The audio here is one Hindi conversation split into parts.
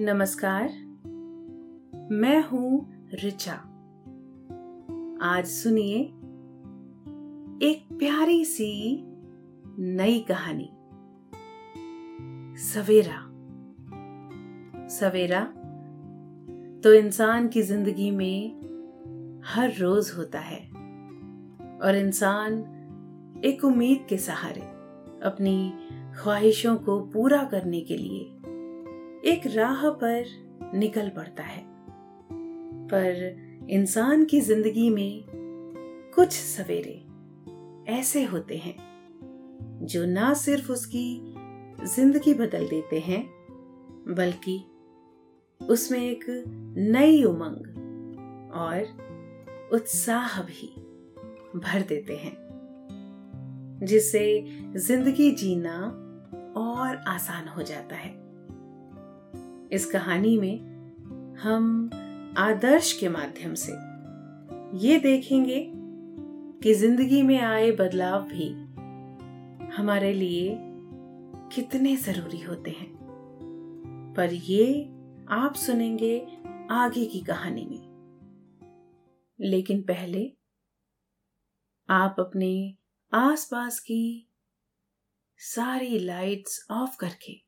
नमस्कार। मैं हूँ रिचा। आज सुनिए एक प्यारी सी नई कहानी। सवेरा। सवेरा तो इंसान की ज़िंदगी में हर रोज होता है और इंसान एक उम्मीद के सहारे अपनी ख्वाहिशों को पूरा करने के लिए एक राह पर निकल पड़ता है। पर इंसान की ज़िंदगी में कुछ सवेरे ऐसे होते हैं, जो ना सिर्फ़ उसकी ज़िंदगी बदल देते हैं, बल्कि उसमें एक नई उमंग और उत्साह भी भर देते हैं, जिससे ज़िंदगी जीना और आसान हो जाता है। इस कहानी में हम आदर्श के माध्यम से ये देखेंगे कि ज़िंदगी में आए बदलाव भी हमारे लिए कितने ज़रूरी होते हैं। पर ये आप सुनेंगे आगे की कहानी में। लेकिन पहले आप अपने आसपास की सारी लाइट्स ऑफ़ करके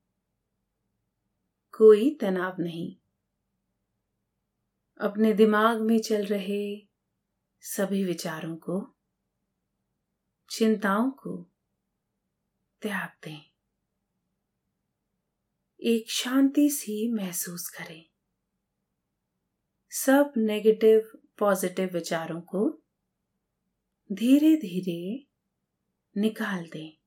कोई तनाव नहीं। अपने दिमाग में चल रहे सभी विचारों को, चिंताओं को त्याग दें। एक शांति सी महसूस करें। सब नेगेटिव पॉजिटिव विचारों को धीरे धीरे निकाल दें।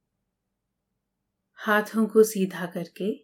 हाथों को सीधा करके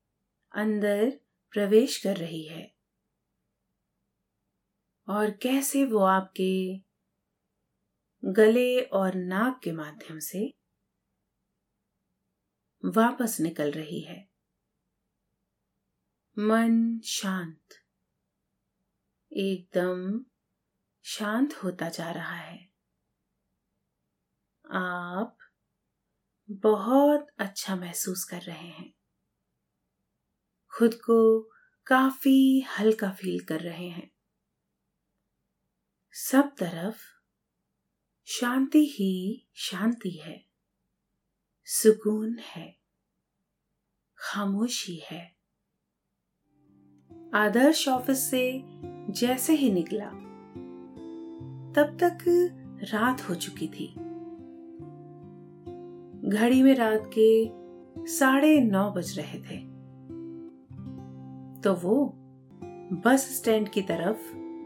अंदर प्रवेश कर रही है। और कैसे वो आपके गले और नाक के माध्यम से वापस निकल रही है। मन शांत, एकदम शांत होता जा रहा है। आप बहुत अच्छा महसूस कर रहे हैं। खुद को काफ़ी हल्का फील कर रहे हैं। सब तरफ़ शांति ही शांति है। सुकून है। खामोशी है। आदर्श ऑफ़िस से जैसे ही निकला, तब तक रात हो चुकी थी। घड़ी में रात के साढ़े नौ बज रहे थे। तो वो बस स्टैंड की तरफ़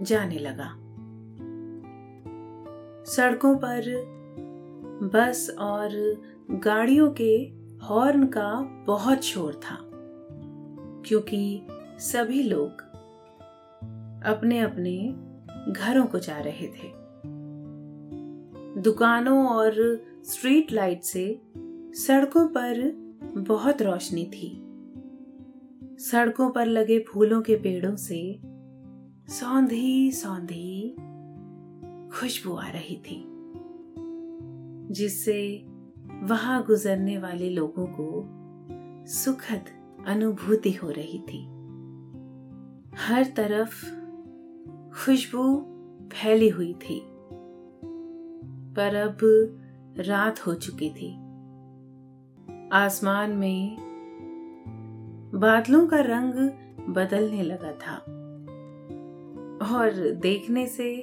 जाने लगा। सड़कों पर बस और गाड़ियों के हॉर्न का बहुत शोर था, क्योंकि सभी लोग अपने अपने घरों को जा रहे थे। दुकानों और स्ट्रीट लाइट से सड़कों पर बहुत रोशनी थी। सड़कों पर लगे फूलों के पेड़ों से सौंधी सौंधी खुशबू आ रही थी, जिससे वहाँ गुजरने वाले लोगों को सुखद अनुभूति हो रही थी। हर तरफ़ खुशबू फैली हुई थी, पर अब रात हो चुकी थी। आसमान में बादलों का रंग बदलने लगा था। और देखने से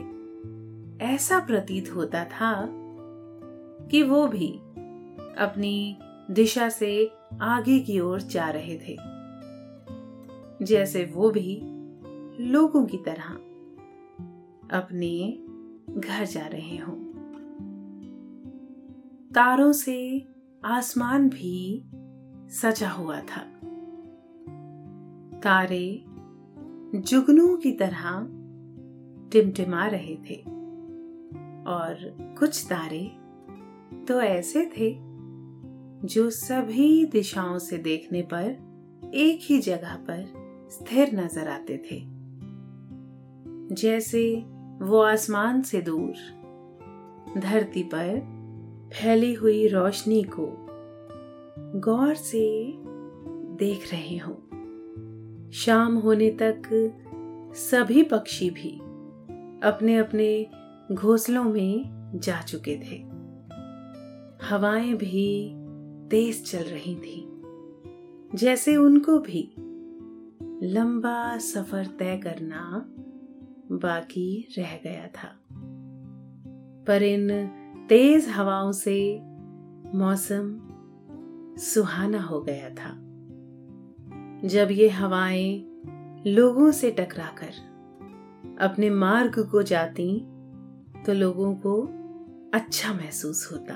ऐसा प्रतीत होता था कि वो भी अपनी दिशा से आगे की ओर जा रहे थे, जैसे वो भी लोगों की तरह अपने घर जा रहे हों। तारों से आसमान भी सजा हुआ था। तारे जुगनू की तरह टिमटिमा रहे थे। और कुछ तारे तो ऐसे थे जो सभी दिशाओं से देखने पर एक ही जगह पर स्थिर नज़र आते थे। जैसे वो आसमान से दूर, धरती पर फैली हुई रोशनी को गौर से देख रहे हो। शाम होने तक सभी पक्षी भी अपने अपने घोंसलों में जा चुके थे। हवाएँ भी तेज चल रही थी, जैसे उनको भी। लंबा सफ़र तय करना बाकी रह गया था। पर इन तेज हवाओं से मौसम सुहाना हो गया था। जब ये हवाएँ लोगों से टकराकर अपने मार्ग को जाती तो लोगों को अच्छा महसूस होता।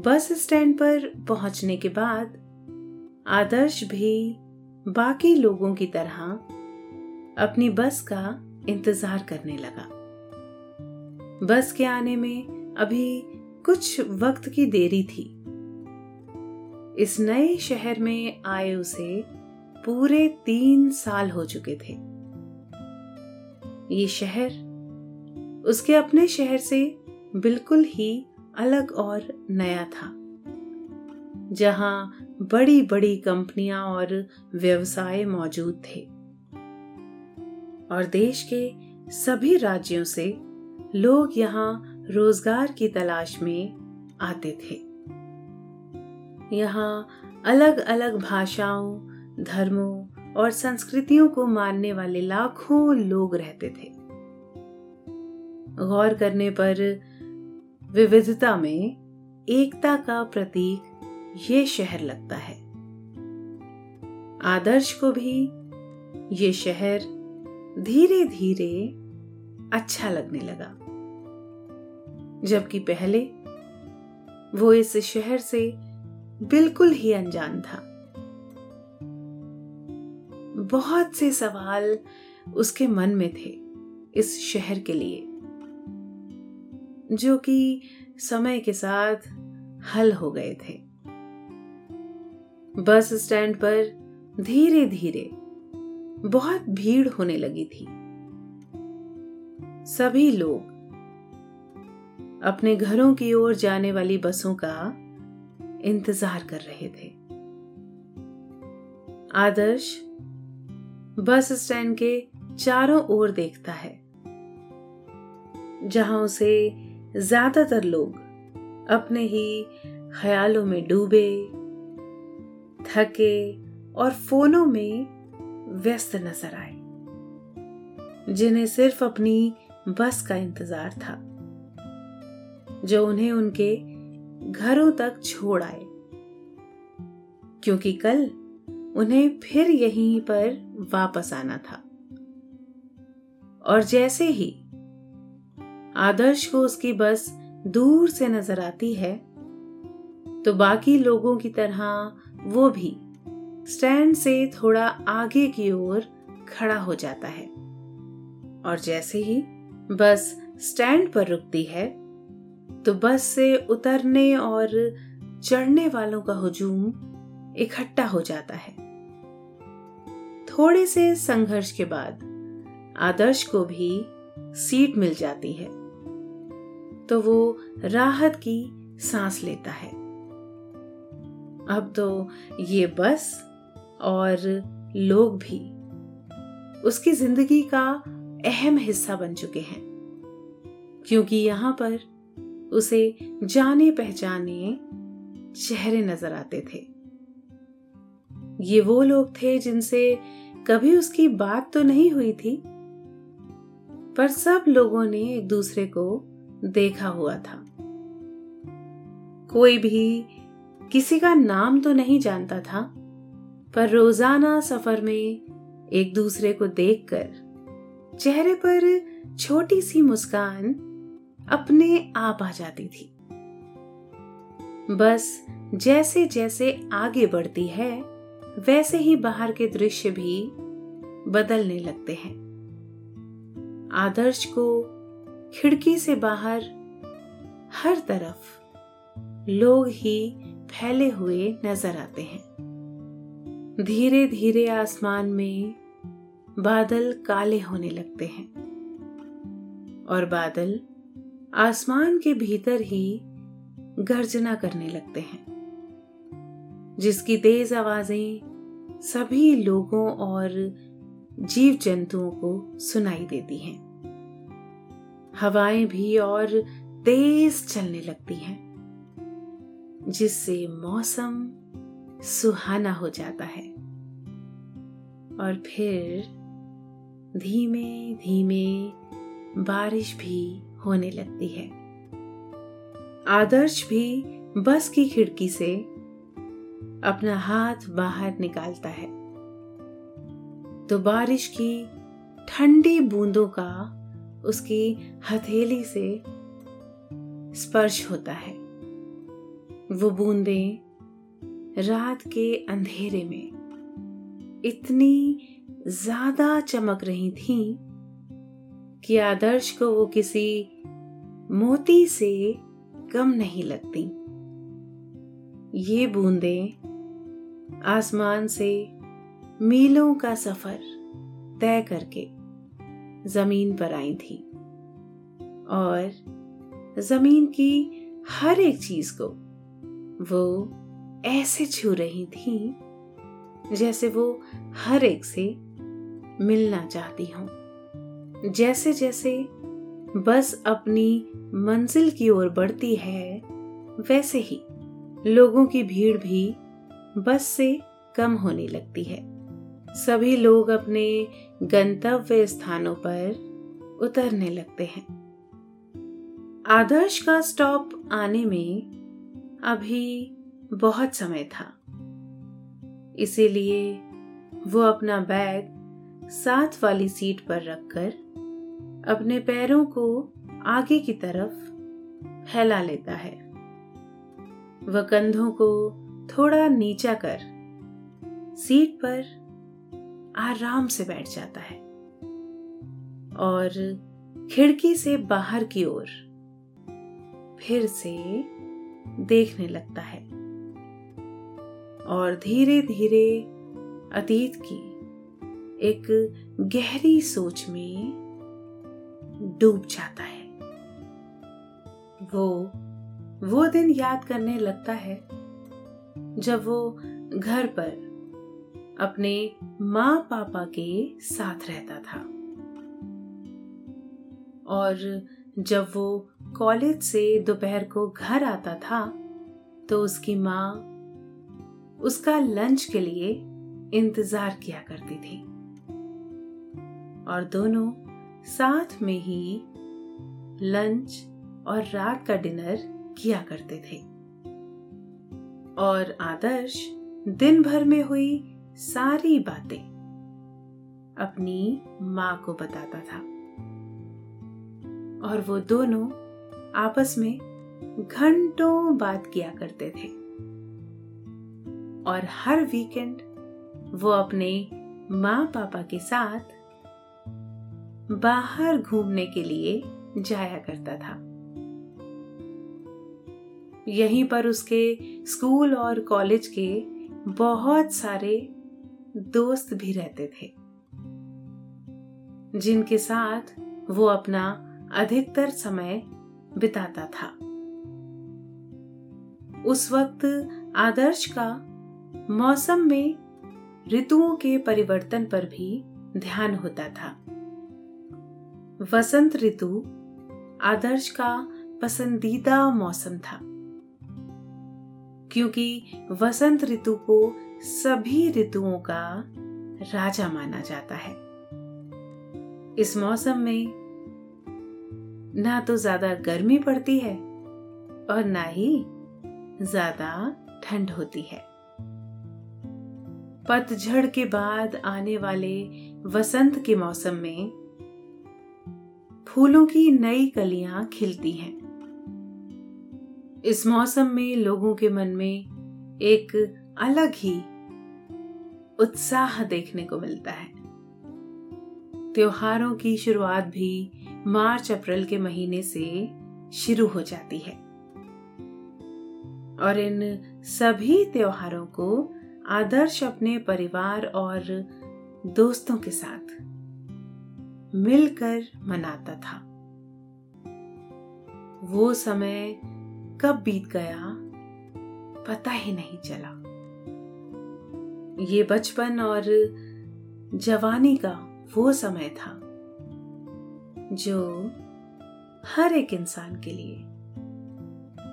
बस स्टैंड पर पहुँचने के बाद आदर्श भी बाकी लोगों की तरह अपनी बस का इंतज़ार करने लगा। बस के आने में अभी कुछ वक्त की देरी थी। इस नए शहर में आए उसे पूरे तीन साल हो चुके थे। ये शहर उसके अपने शहर से बिल्कुल ही अलग और नया था, जहाँ बड़ी बड़ी कंपनियाँ और व्यवसाय मौजूद थे। और देश के सभी राज्यों से लोग यहाँ रोज़गार की तलाश में आते थे। यहाँ अलग अलग भाषाओं, धर्मों और संस्कृतियों को मानने वाले लाखों लोग रहते थे। गौर करने पर विविधता में एकता का प्रतीक ये शहर लगता है। आदर्श को भी ये शहर धीरे धीरे अच्छा लगने लगा। जबकि पहले वो इस शहर से बिल्कुल ही अनजान था। बहुत से सवाल उसके मन में थे इस शहर के लिए, जो कि समय के साथ हल हो गए थे। बस स्टैंड पर धीरे धीरे बहुत भीड़ होने लगी थी। सभी लोग अपने घरों की ओर जाने वाली बसों का इंतज़ार कर रहे थे। आदर्श बस स्टैंड के चारों ओर देखता है, जहाँ उसे ज़्यादातर लोग अपने ही ख्यालों में डूबे, थके और फोनों में व्यस्त नज़र आए, जिन्हें सिर्फ़ अपनी बस का इंतज़ार था, जो उन्हें उनके घरों तक छोड़ आए। क्योंकि कल उन्हें फिर यहीं पर वापस आना था। और जैसे ही आदर्श को उसकी बस दूर से नज़र आती है तो बाकी लोगों की तरह वो भी स्टैंड से थोड़ा आगे की ओर खड़ा हो जाता है। और जैसे ही बस स्टैंड पर रुकती है तो बस से उतरने और चढ़ने वालों का हुजूम इकट्ठा हो जाता है। थोड़े से संघर्ष के बाद आदर्श को भी सीट मिल जाती है। तो वो राहत की सांस लेता है। अब तो ये बस और लोग भी उसकी ज़िंदगी का अहम हिस्सा बन चुके हैं। क्योंकि यहाँ पर उसे जाने पहचाने चेहरे नज़र आते थे। ये वो लोग थे जिनसे कभी उसकी बात तो नहीं हुई थी, पर सब लोगों ने एक दूसरे को देखा हुआ था। कोई भी किसी का नाम तो नहीं जानता था, पर रोज़ाना सफ़र में एक दूसरे को देखकर चेहरे पर छोटी सी मुस्कान अपने आप आ जाती थी। बस जैसे जैसे आगे बढ़ती है, वैसे ही बाहर के दृश्य भी बदलने लगते हैं। आदर्श को खिड़की से बाहर हर तरफ़ लोग ही फैले हुए नज़र आते हैं। धीरे धीरे आसमान में बादल काले होने लगते हैं और बादल आसमान के भीतर ही गर्जना करने लगते हैं। जिसकी तेज आवाज़ें सभी लोगों और जीव जंतुओं को सुनाई देती हैं। हवाएँ भी और तेज चलने लगती हैं, जिससे मौसम सुहाना हो जाता है। और फिर धीमे धीमे बारिश भी होने लगती है। आदर्श भी बस की खिड़की से अपना हाथ बाहर निकालता है। तो बारिश की ठंडी बूंदों का उसकी हथेली से स्पर्श होता है। वो बूंदें रात के अंधेरे में इतनी ज़्यादा चमक रही थीं कि आदर्श को वो किसी मोती से कम नहीं लगती। ये बूंदें आसमान से मीलों का सफ़र तय करके ज़मीन पर आई थी और ज़मीन की हर एक चीज़ को वो ऐसे छू रही थी जैसे वो हर एक से मिलना चाहती हूँ। जैसे जैसे बस अपनी मंजिल की ओर बढ़ती है, वैसे ही लोगों की भीड़ भी बस से कम होने लगती है। सभी लोग अपने गंतव्य स्थानों पर उतरने लगते हैं। आदर्श का स्टॉप आने में अभी बहुत समय था। इसीलिए वो अपना बैग साथ वाली सीट पर रखकर अपने पैरों को आगे की तरफ़ फैला लेता है। वह कंधों को थोड़ा नीचा कर सीट पर आराम से बैठ जाता है और खिड़की से बाहर की ओर फिर से देखने लगता है और धीरे धीरे अतीत की एक गहरी सोच में डूब जाता है। वो वो दिन याद करने लगता है, जब वो घर पर अपने माँ पापा के साथ रहता था। और जब वो कॉलेज से दोपहर को घर आता था तो उसकी माँ उसका लंच के लिए इंतज़ार किया करती थी। और दोनों साथ में ही लंच और रात का डिनर किया करते थे। और आदर्श दिन भर में हुई सारी बातें अपनी माँ को बताता था। और वो दोनों आपस में घंटों बात किया करते थे। और हर वीकेंड वो अपने माँ पापा के साथ बाहर घूमने के लिए जाया करता था। यहीं पर उसके स्कूल और कॉलेज के बहुत सारे दोस्त भी रहते थे, जिनके साथ वो अपना अधिकतर समय बिताता था। उस वक्त आदर्श का मौसम में ऋतुओं के परिवर्तन पर भी ध्यान होता था। वसंत ऋतु आदर्श का पसंदीदा मौसम था। क्योंकि वसंत ऋतु को सभी ऋतुओं का राजा माना जाता है। इस मौसम में ना तो ज़्यादा गर्मी पड़ती है और ना ही ज़्यादा ठंड होती है। पतझड़ के बाद आने वाले वसंत के मौसम में फूलों की नई कलियाँ खिलती हैं। इस मौसम में लोगों के मन में एक अलग ही उत्साह देखने को मिलता है। त्योहारों की शुरुआत भी मार्च, अप्रैल के महीने से शुरू हो जाती है। और इन सभी त्योहारों को आदर्श अपने परिवार और दोस्तों के साथ मिलकर मनाता था। वो समय कब बीत गया, पता ही नहीं चला। ये बचपन और जवानी का वो समय था, जो हर एक इंसान के लिए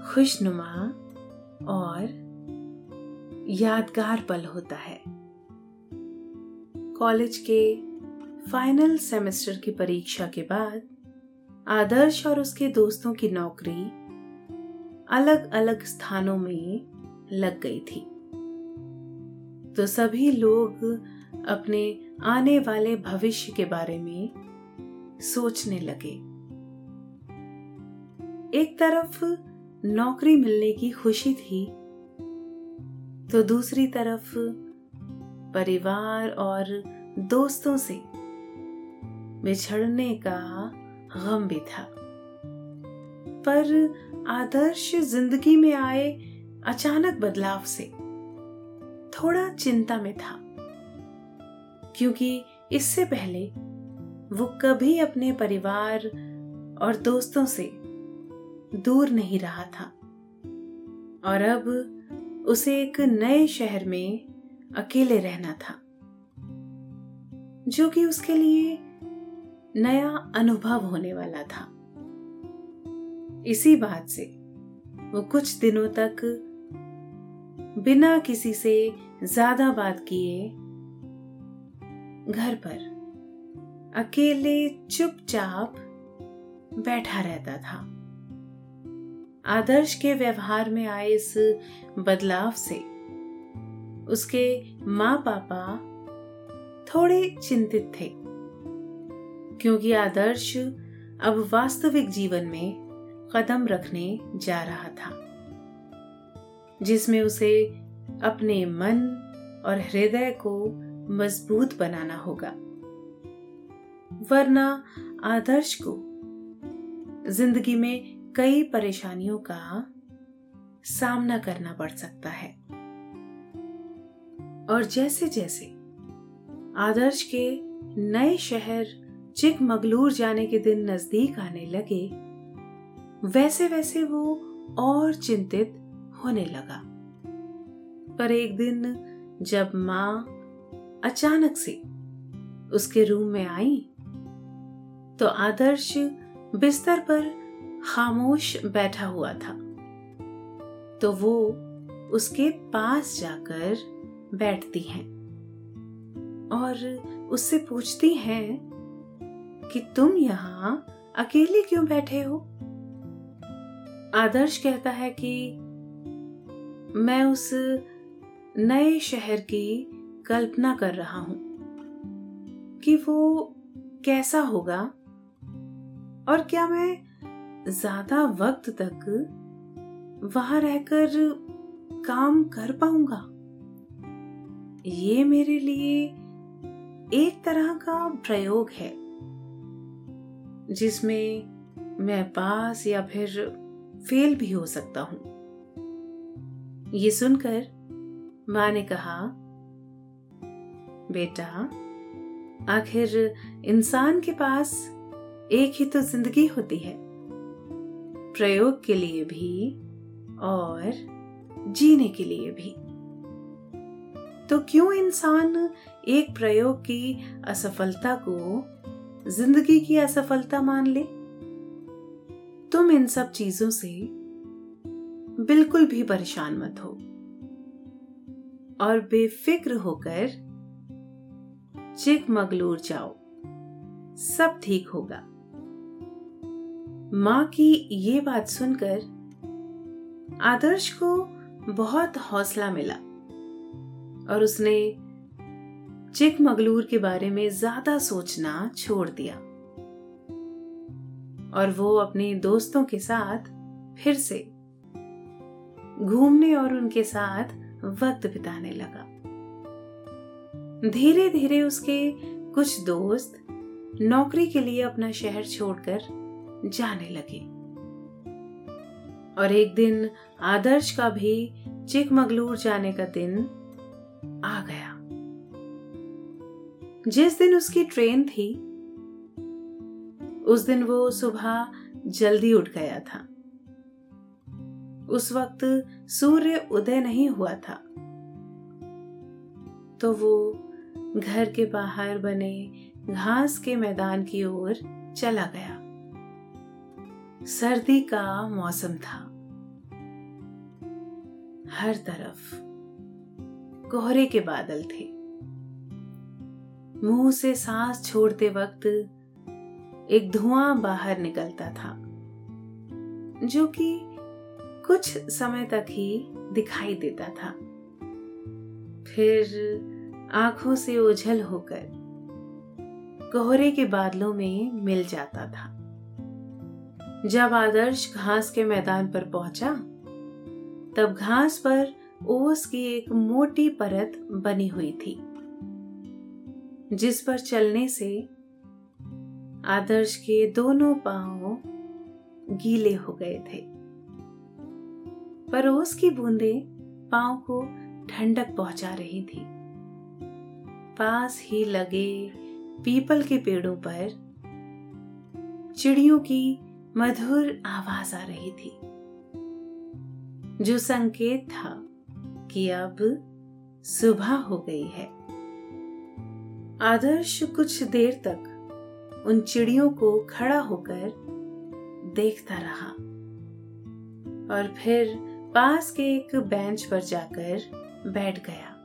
खुशनुमा और यादगार पल होता है। कॉलेज के फाइनल सेमेस्टर की परीक्षा के बाद आदर्श और उसके दोस्तों की नौकरी अलग अलग स्थानों में लग गई थी। तो सभी लोग अपने आने वाले भविष्य के बारे में सोचने लगे। एक तरफ़ नौकरी मिलने की खुशी थी तो दूसरी तरफ़ परिवार और दोस्तों से बिछड़ने का गम भी था। पर आदर्श ज़िंदगी में आए अचानक बदलाव से थोड़ा चिंता में था, क्योंकि इससे पहले वो कभी अपने परिवार और दोस्तों से दूर नहीं रहा था। और अब उसे एक नए शहर में अकेले रहना था, जो कि उसके लिए नया अनुभव होने वाला था। इसी बात से वो कुछ दिनों तक बिना किसी से ज़्यादा बात किए घर पर अकेले चुपचाप बैठा रहता था। आदर्श के व्यवहार में आए इस बदलाव से उसके माँ पापा थोड़े चिंतित थे। क्योंकि आदर्श अब वास्तविक जीवन में कदम रखने जा रहा था, जिसमें उसे अपने मन और हृदय को मज़बूत बनाना होगा। वरना आदर्श को ज़िंदगी में कई परेशानियों का सामना करना पड़ सकता है। और जैसे जैसे आदर्श के नए शहर चिकमगलूर जाने के दिन नज़दीक आने लगे। वैसे वैसे वो और चिंतित होने लगा। पर एक दिन जब माँ अचानक से उसके रूम में आई तो आदर्श बिस्तर पर खामोश बैठा हुआ था। तो वो उसके पास जाकर बैठती हैं और उससे पूछती हैं कि तुम यहाँ अकेले क्यों बैठे हो? आदर्श कहता है कि मैं उस नए शहर की कल्पना कर रहा हूँ कि वो कैसा होगा और क्या मैं ज़्यादा वक्त तक वहाँ रहकर काम कर पाऊँगा। ये मेरे लिए एक तरह का प्रयोग है। जिसमें मैं पास या फिर फेल भी हो सकता हूँ। ये सुनकर माँ ने कहा, बेटा, आखिर इंसान के पास एक ही तो ज़िंदगी होती है। प्रयोग के लिए भी और जीने के लिए भी। तो क्यों इंसान एक प्रयोग की असफलता को ज़िंदगी की असफलता मान ले। तुम इन सब चीज़ों से बिल्कुल भी परेशान मत हो। और बेफिक्र होकर चिकमगलूर जाओ। सब ठीक होगा। माँ की ये बात सुनकर आदर्श को बहुत हौसला मिला और उसने चिकमगलूर के बारे में ज़्यादा सोचना छोड़ दिया। और वो अपने दोस्तों के साथ फिर से घूमने और उनके साथ वक्त बिताने लगा। धीरे धीरे उसके कुछ दोस्त नौकरी के लिए अपना शहर छोड़कर जाने लगे। और एक दिन आदर्श का भी चिकमगलूर जाने का दिन आ गया। जिस दिन उसकी ट्रेन थी, उस दिन वो सुबह जल्दी उठ गया था। उस वक्त सूर्य उदय नहीं हुआ था। तो वो घर के बाहर बने घास के मैदान की ओर चला गया। सर्दी का मौसम था। हर तरफ़ कोहरे के बादल थे। मुँह से सांस छोड़ते वक्त एक धुआँ बाहर निकलता था, जो कि कुछ समय तक ही दिखाई देता था। फिर आँखों से ओझल होकर कोहरे के बादलों में मिल जाता था। जब आदर्श घास के मैदान पर पहुँचा, तब घास पर ओस की एक मोटी परत बनी हुई थी। जिस पर चलने से आदर्श के दोनों पाँव गीले हो गए थे। पर ओस की बूंदे पाँव को ठंडक पहुँचा रही थी। पास ही लगे पीपल के पेड़ों पर चिड़ियों की मधुर आवाज़ आ रही थी, जो संकेत था कि अब सुबह हो गई है। आदर्श कुछ देर तक उन चिड़ियों को खड़ा होकर देखता रहा और फिर पास के एक बेंच पर जाकर बैठ गया।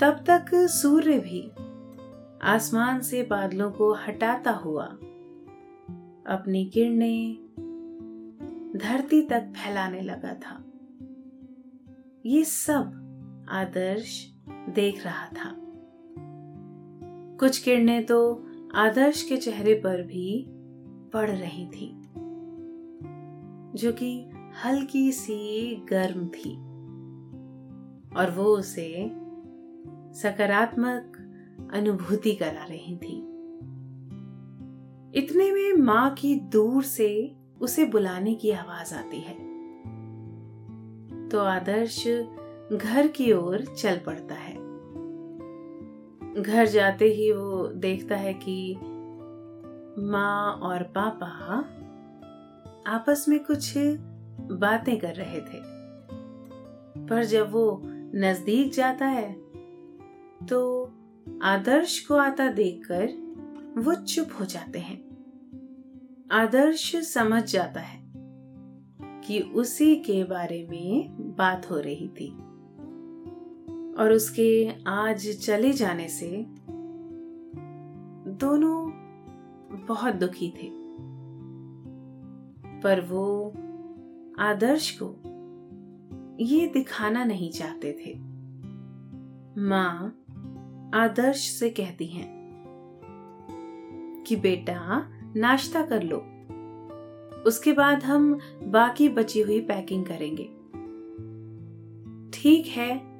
तब तक सूर्य भी आसमान से बादलों को हटाता हुआ अपनी किरणें धरती तक फैलाने लगा था। ये सब आदर्श देख रहा था। कुछ किरणें तो आदर्श के चेहरे पर भी पड़ रही थी, जो कि हल्की सी गर्म थी, और वो उसे सकारात्मक अनुभूति करा रही थी। इतने में माँ की दूर से उसे बुलाने की आवाज़ आती है। तो आदर्श घर की ओर चल पड़ता है। घर जाते ही वो देखता है कि माँ और पापा आपस में कुछ बातें कर रहे थे। पर जब वो नज़दीक जाता है तो आदर्श को आता देखकर वो चुप हो जाते हैं। आदर्श समझ जाता है कि उसी के बारे में बात हो रही थी। और उसके आज चले जाने से दोनों बहुत दुखी थे। पर वो आदर्श को ये दिखाना नहीं चाहते थे। माँ आदर्श से कहती हैं कि बेटा, नाश्ता कर लो। उसके बाद हम बाकी बची हुई पैकिंग करेंगे। ठीक है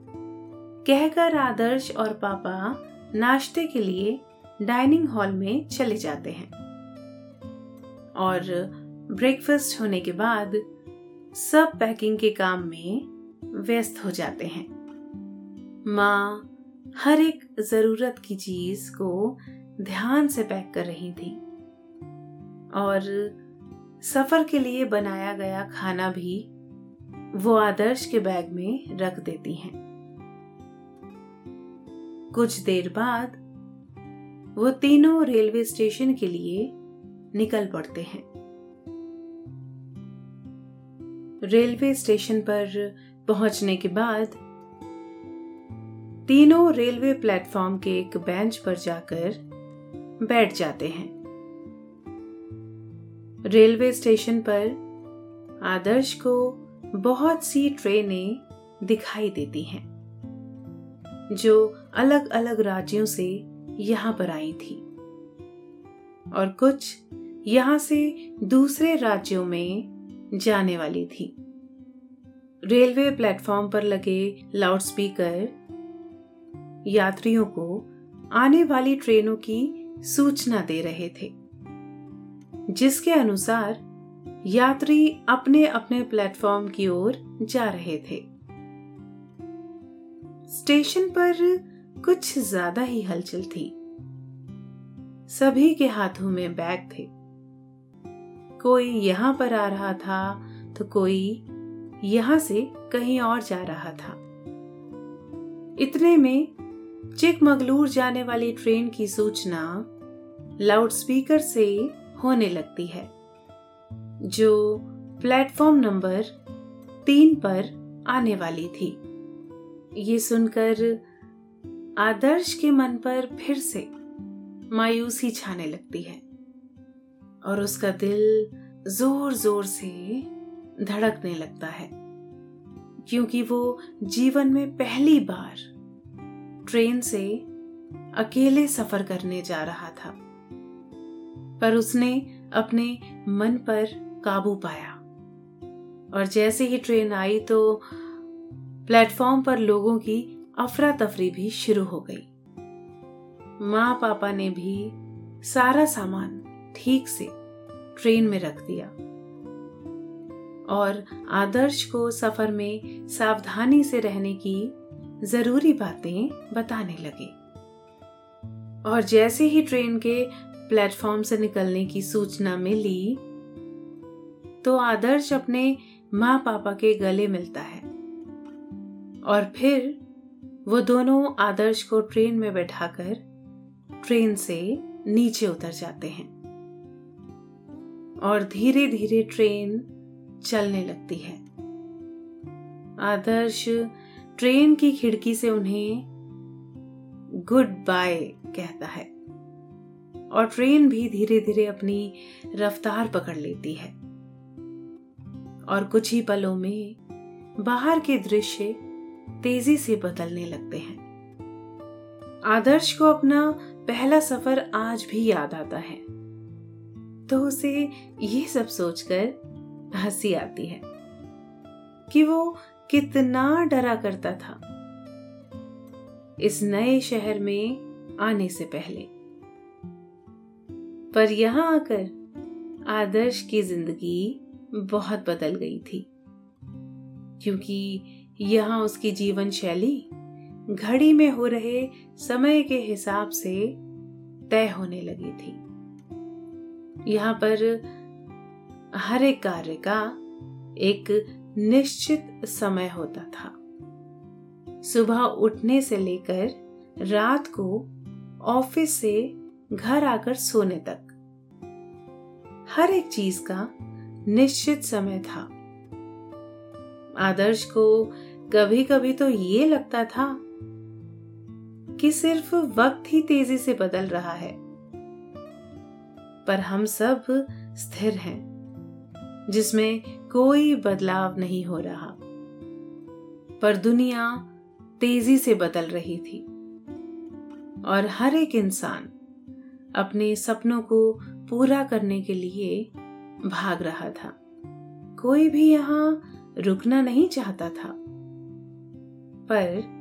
कहकर आदर्श और पापा नाश्ते के लिए डाइनिंग हॉल में चले जाते हैं। और ब्रेकफास्ट होने के बाद सब पैकिंग के काम में व्यस्त हो जाते हैं। माँ हर एक ज़रूरत की चीज़ को ध्यान से पैक कर रही थी। और सफ़र के लिए बनाया गया खाना भी वो आदर्श के बैग में रख देती हैं। कुछ देर बाद वो तीनों रेलवे स्टेशन के लिए निकल पड़ते हैं। रेलवे स्टेशन पर पहुँचने के बाद तीनों रेलवे प्लेटफॉर्म के एक बेंच पर जाकर बैठ जाते हैं। रेलवे स्टेशन पर आदर्श को बहुत सी ट्रेनें दिखाई देती हैं। जो अलग अलग राज्यों से यहाँ पर आई थी। और कुछ यहाँ से दूसरे राज्यों में जाने वाली थी। रेलवे प्लेटफॉर्म पर लगे लाउडस्पीकर यात्रियों को आने वाली ट्रेनों की सूचना दे रहे थे, जिसके अनुसार यात्री अपने अपने प्लेटफॉर्म की ओर जा रहे थे। स्टेशन पर कुछ ज़्यादा ही हलचल थी। सभी के हाथों में बैग थे। कोई यहाँ पर आ रहा था तो कोई यहाँ से कहीं और जा रहा था। इतने में चिकमगलूर जाने वाली ट्रेन की सूचना लाउडस्पीकर से होने लगती है, जो प्लेटफॉर्म नंबर तीन पर आने वाली थी। ये सुनकर आदर्श के मन पर फिर से मायूसी छाने लगती है और उसका दिल ज़ोर ज़ोर से धड़कने लगता है, क्योंकि वो जीवन में पहली बार ट्रेन से अकेले सफ़र करने जा रहा था। पर उसने अपने मन पर काबू पाया और जैसे ही ट्रेन आई तो प्लेटफॉर्म पर लोगों की अफरा तफरी भी शुरू हो गई। माँ पापा ने भी सारा सामान ठीक से ट्रेन में रख दिया और आदर्श को सफ़र में सावधानी से रहने की ज़रूरी बातें बताने लगे। और जैसे ही ट्रेन के प्लेटफॉर्म से निकलने की सूचना मिली तो आदर्श अपने माँ पापा के गले मिलता है। और फिर वो दोनों आदर्श को ट्रेन में बैठाकर ट्रेन से नीचे उतर जाते हैं और धीरे धीरे ट्रेन चलने लगती है। आदर्श ट्रेन की खिड़की से उन्हें गुड बाय कहता है और ट्रेन भी धीरे धीरे अपनी रफ्तार पकड़ लेती है। और कुछ ही पलों में बाहर के दृश्य तेज़ी से बदलने लगते हैं। आदर्श को अपना पहला सफ़र आज भी याद आता है। तो उसे ये सब सोचकर हँसी आती है कि वो कितना डरा करता था। इस नए शहर में आने से पहले। पर यहाँ आकर आदर्श की ज़िंदगी बहुत बदल गई थी। क्योंकि यहाँ उसकी जीवन शैली घड़ी में हो रहे समय के हिसाब से तय होने लगी थी। यहाँ पर हर एक कार्य का एक निश्चित समय होता था। सुबह उठने से लेकर रात को ऑफ़िस से घर आकर सोने तक। हर एक चीज़ का निश्चित समय था। आदर्श को कभी कभी तो ये लगता था कि सिर्फ़ वक्त ही तेज़ी से बदल रहा है। पर हम सब स्थिर हैं, जिसमें कोई बदलाव नहीं हो रहा। पर दुनिया तेज़ी से बदल रही थी और हर एक इंसान अपने सपनों को पूरा करने के लिए भाग रहा था। कोई भी यहाँ रुकना नहीं चाहता था। पर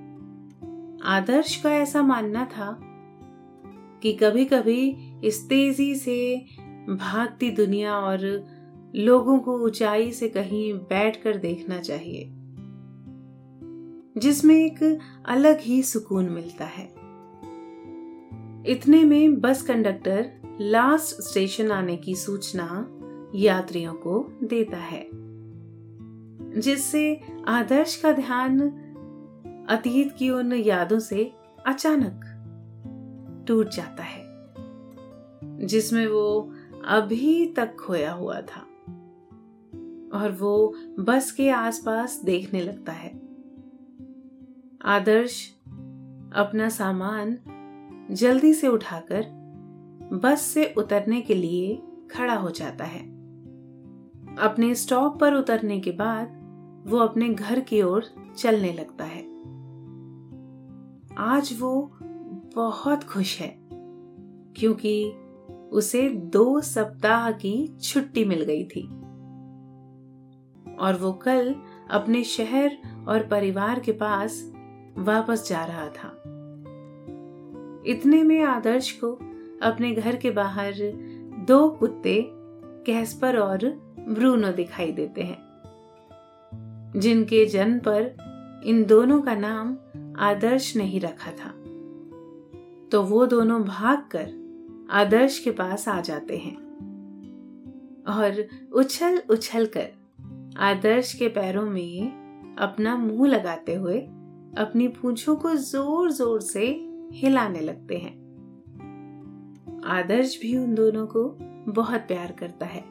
आदर्श का ऐसा मानना था कि कभी कभी इस तेज़ी से भागती दुनिया और लोगों को ऊंचाई से कहीं बैठकर देखना चाहिए, जिसमें एक अलग ही सुकून मिलता है। इतने में बस कंडक्टर लास्ट स्टेशन आने की सूचना यात्रियों को देता है। जिससे आदर्श का ध्यान अतीत की उन यादों से अचानक टूट जाता है, जिसमें वो अभी तक खोया हुआ था। और वो बस के आसपास देखने लगता है। आदर्श अपना सामान जल्दी से उठाकर बस से उतरने के लिए खड़ा हो जाता है। अपने स्टॉप पर उतरने के बाद वो अपने घर की ओर चलने लगता है। आज वो बहुत खुश है, क्योंकि उसे दो सप्ताह की छुट्टी मिल गई थी। और वो कल अपने शहर और परिवार के पास वापस जा रहा था। इतने में आदर्श को अपने घर के बाहर दो कुत्ते कैस्पर और ब्रूनो दिखाई देते हैं। जिनके जन्म पर इन दोनों का नाम आदर्श नहीं रखा था। तो वो दोनों भागकर आदर्श के पास आ जाते हैं और उछल उछल कर आदर्श के पैरों में अपना मुँह लगाते हुए अपनी पूंछों को ज़ोर ज़ोर से हिलाने लगते हैं। आदर्श भी उन दोनों को बहुत प्यार करता है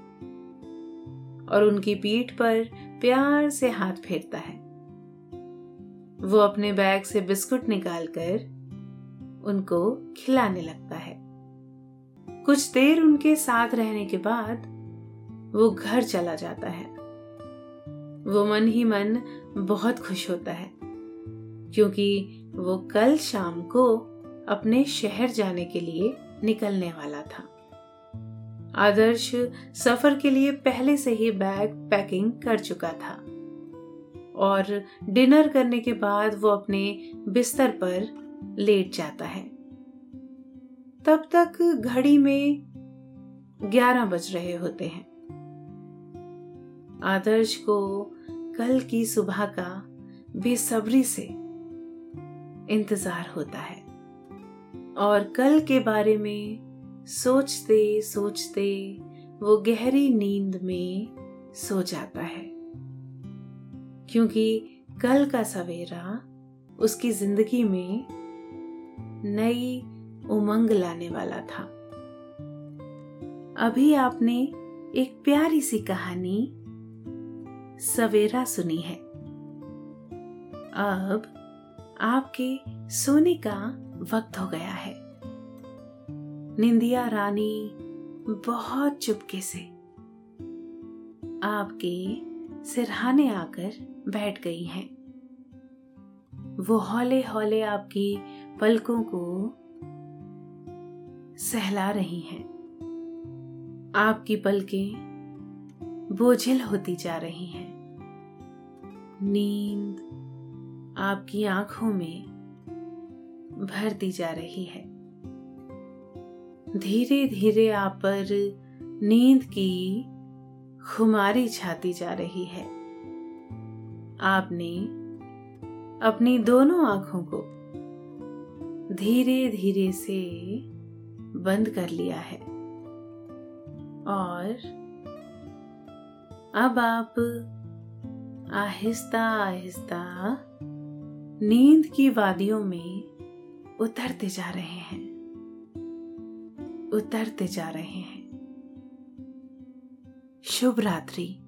और उनकी पीठ पर प्यार से हाथ फेरता है। वो अपने बैग से बिस्कुट निकालकर उनको खिलाने लगता है। कुछ देर उनके साथ रहने के बाद वो घर चला जाता है। वो मन ही मन बहुत खुश होता है, क्योंकि वो कल शाम को अपने शहर जाने के लिए निकलने वाला था। आदर्श सफ़र के लिए पहले से ही बैग पैकिंग कर चुका था। और डिनर करने के बाद वो अपने बिस्तर पर लेट जाता है। तब तक घड़ी में ग्यारह बज रहे होते हैं। आदर्श को कल की सुबह का बेसब्री से इंतज़ार होता है। और कल के बारे में सोचते सोचते वो गहरी नींद में सो जाता है। क्योंकि कल का सवेरा उसकी ज़िंदगी में नई उमंग लाने वाला था। अभी आपने एक प्यारी सी कहानी सवेरा सुनी है। अब आपके सोने का वक्त हो गया है। निंदिया रानी बहुत चुपके से आपके सिरहाने आकर बैठ गई हैं। वो हौले हौले आपकी पलकों को सहला रही हैं। आपकी पलकें बोझिल होती जा रही हैं। नींद आपकी आँखों में भरती जा रही है। धीरे धीरे आप पर नींद की खुमारी छाती जा रही है। आपने अपनी दोनों आँखों को धीरे धीरे से बंद कर लिया है। और अब आप आहिस्ता आहिस्ता नींद की वादियों में उतरते जा रहे हैं। उतरते जा रहे हैं। शुभ रात्रि।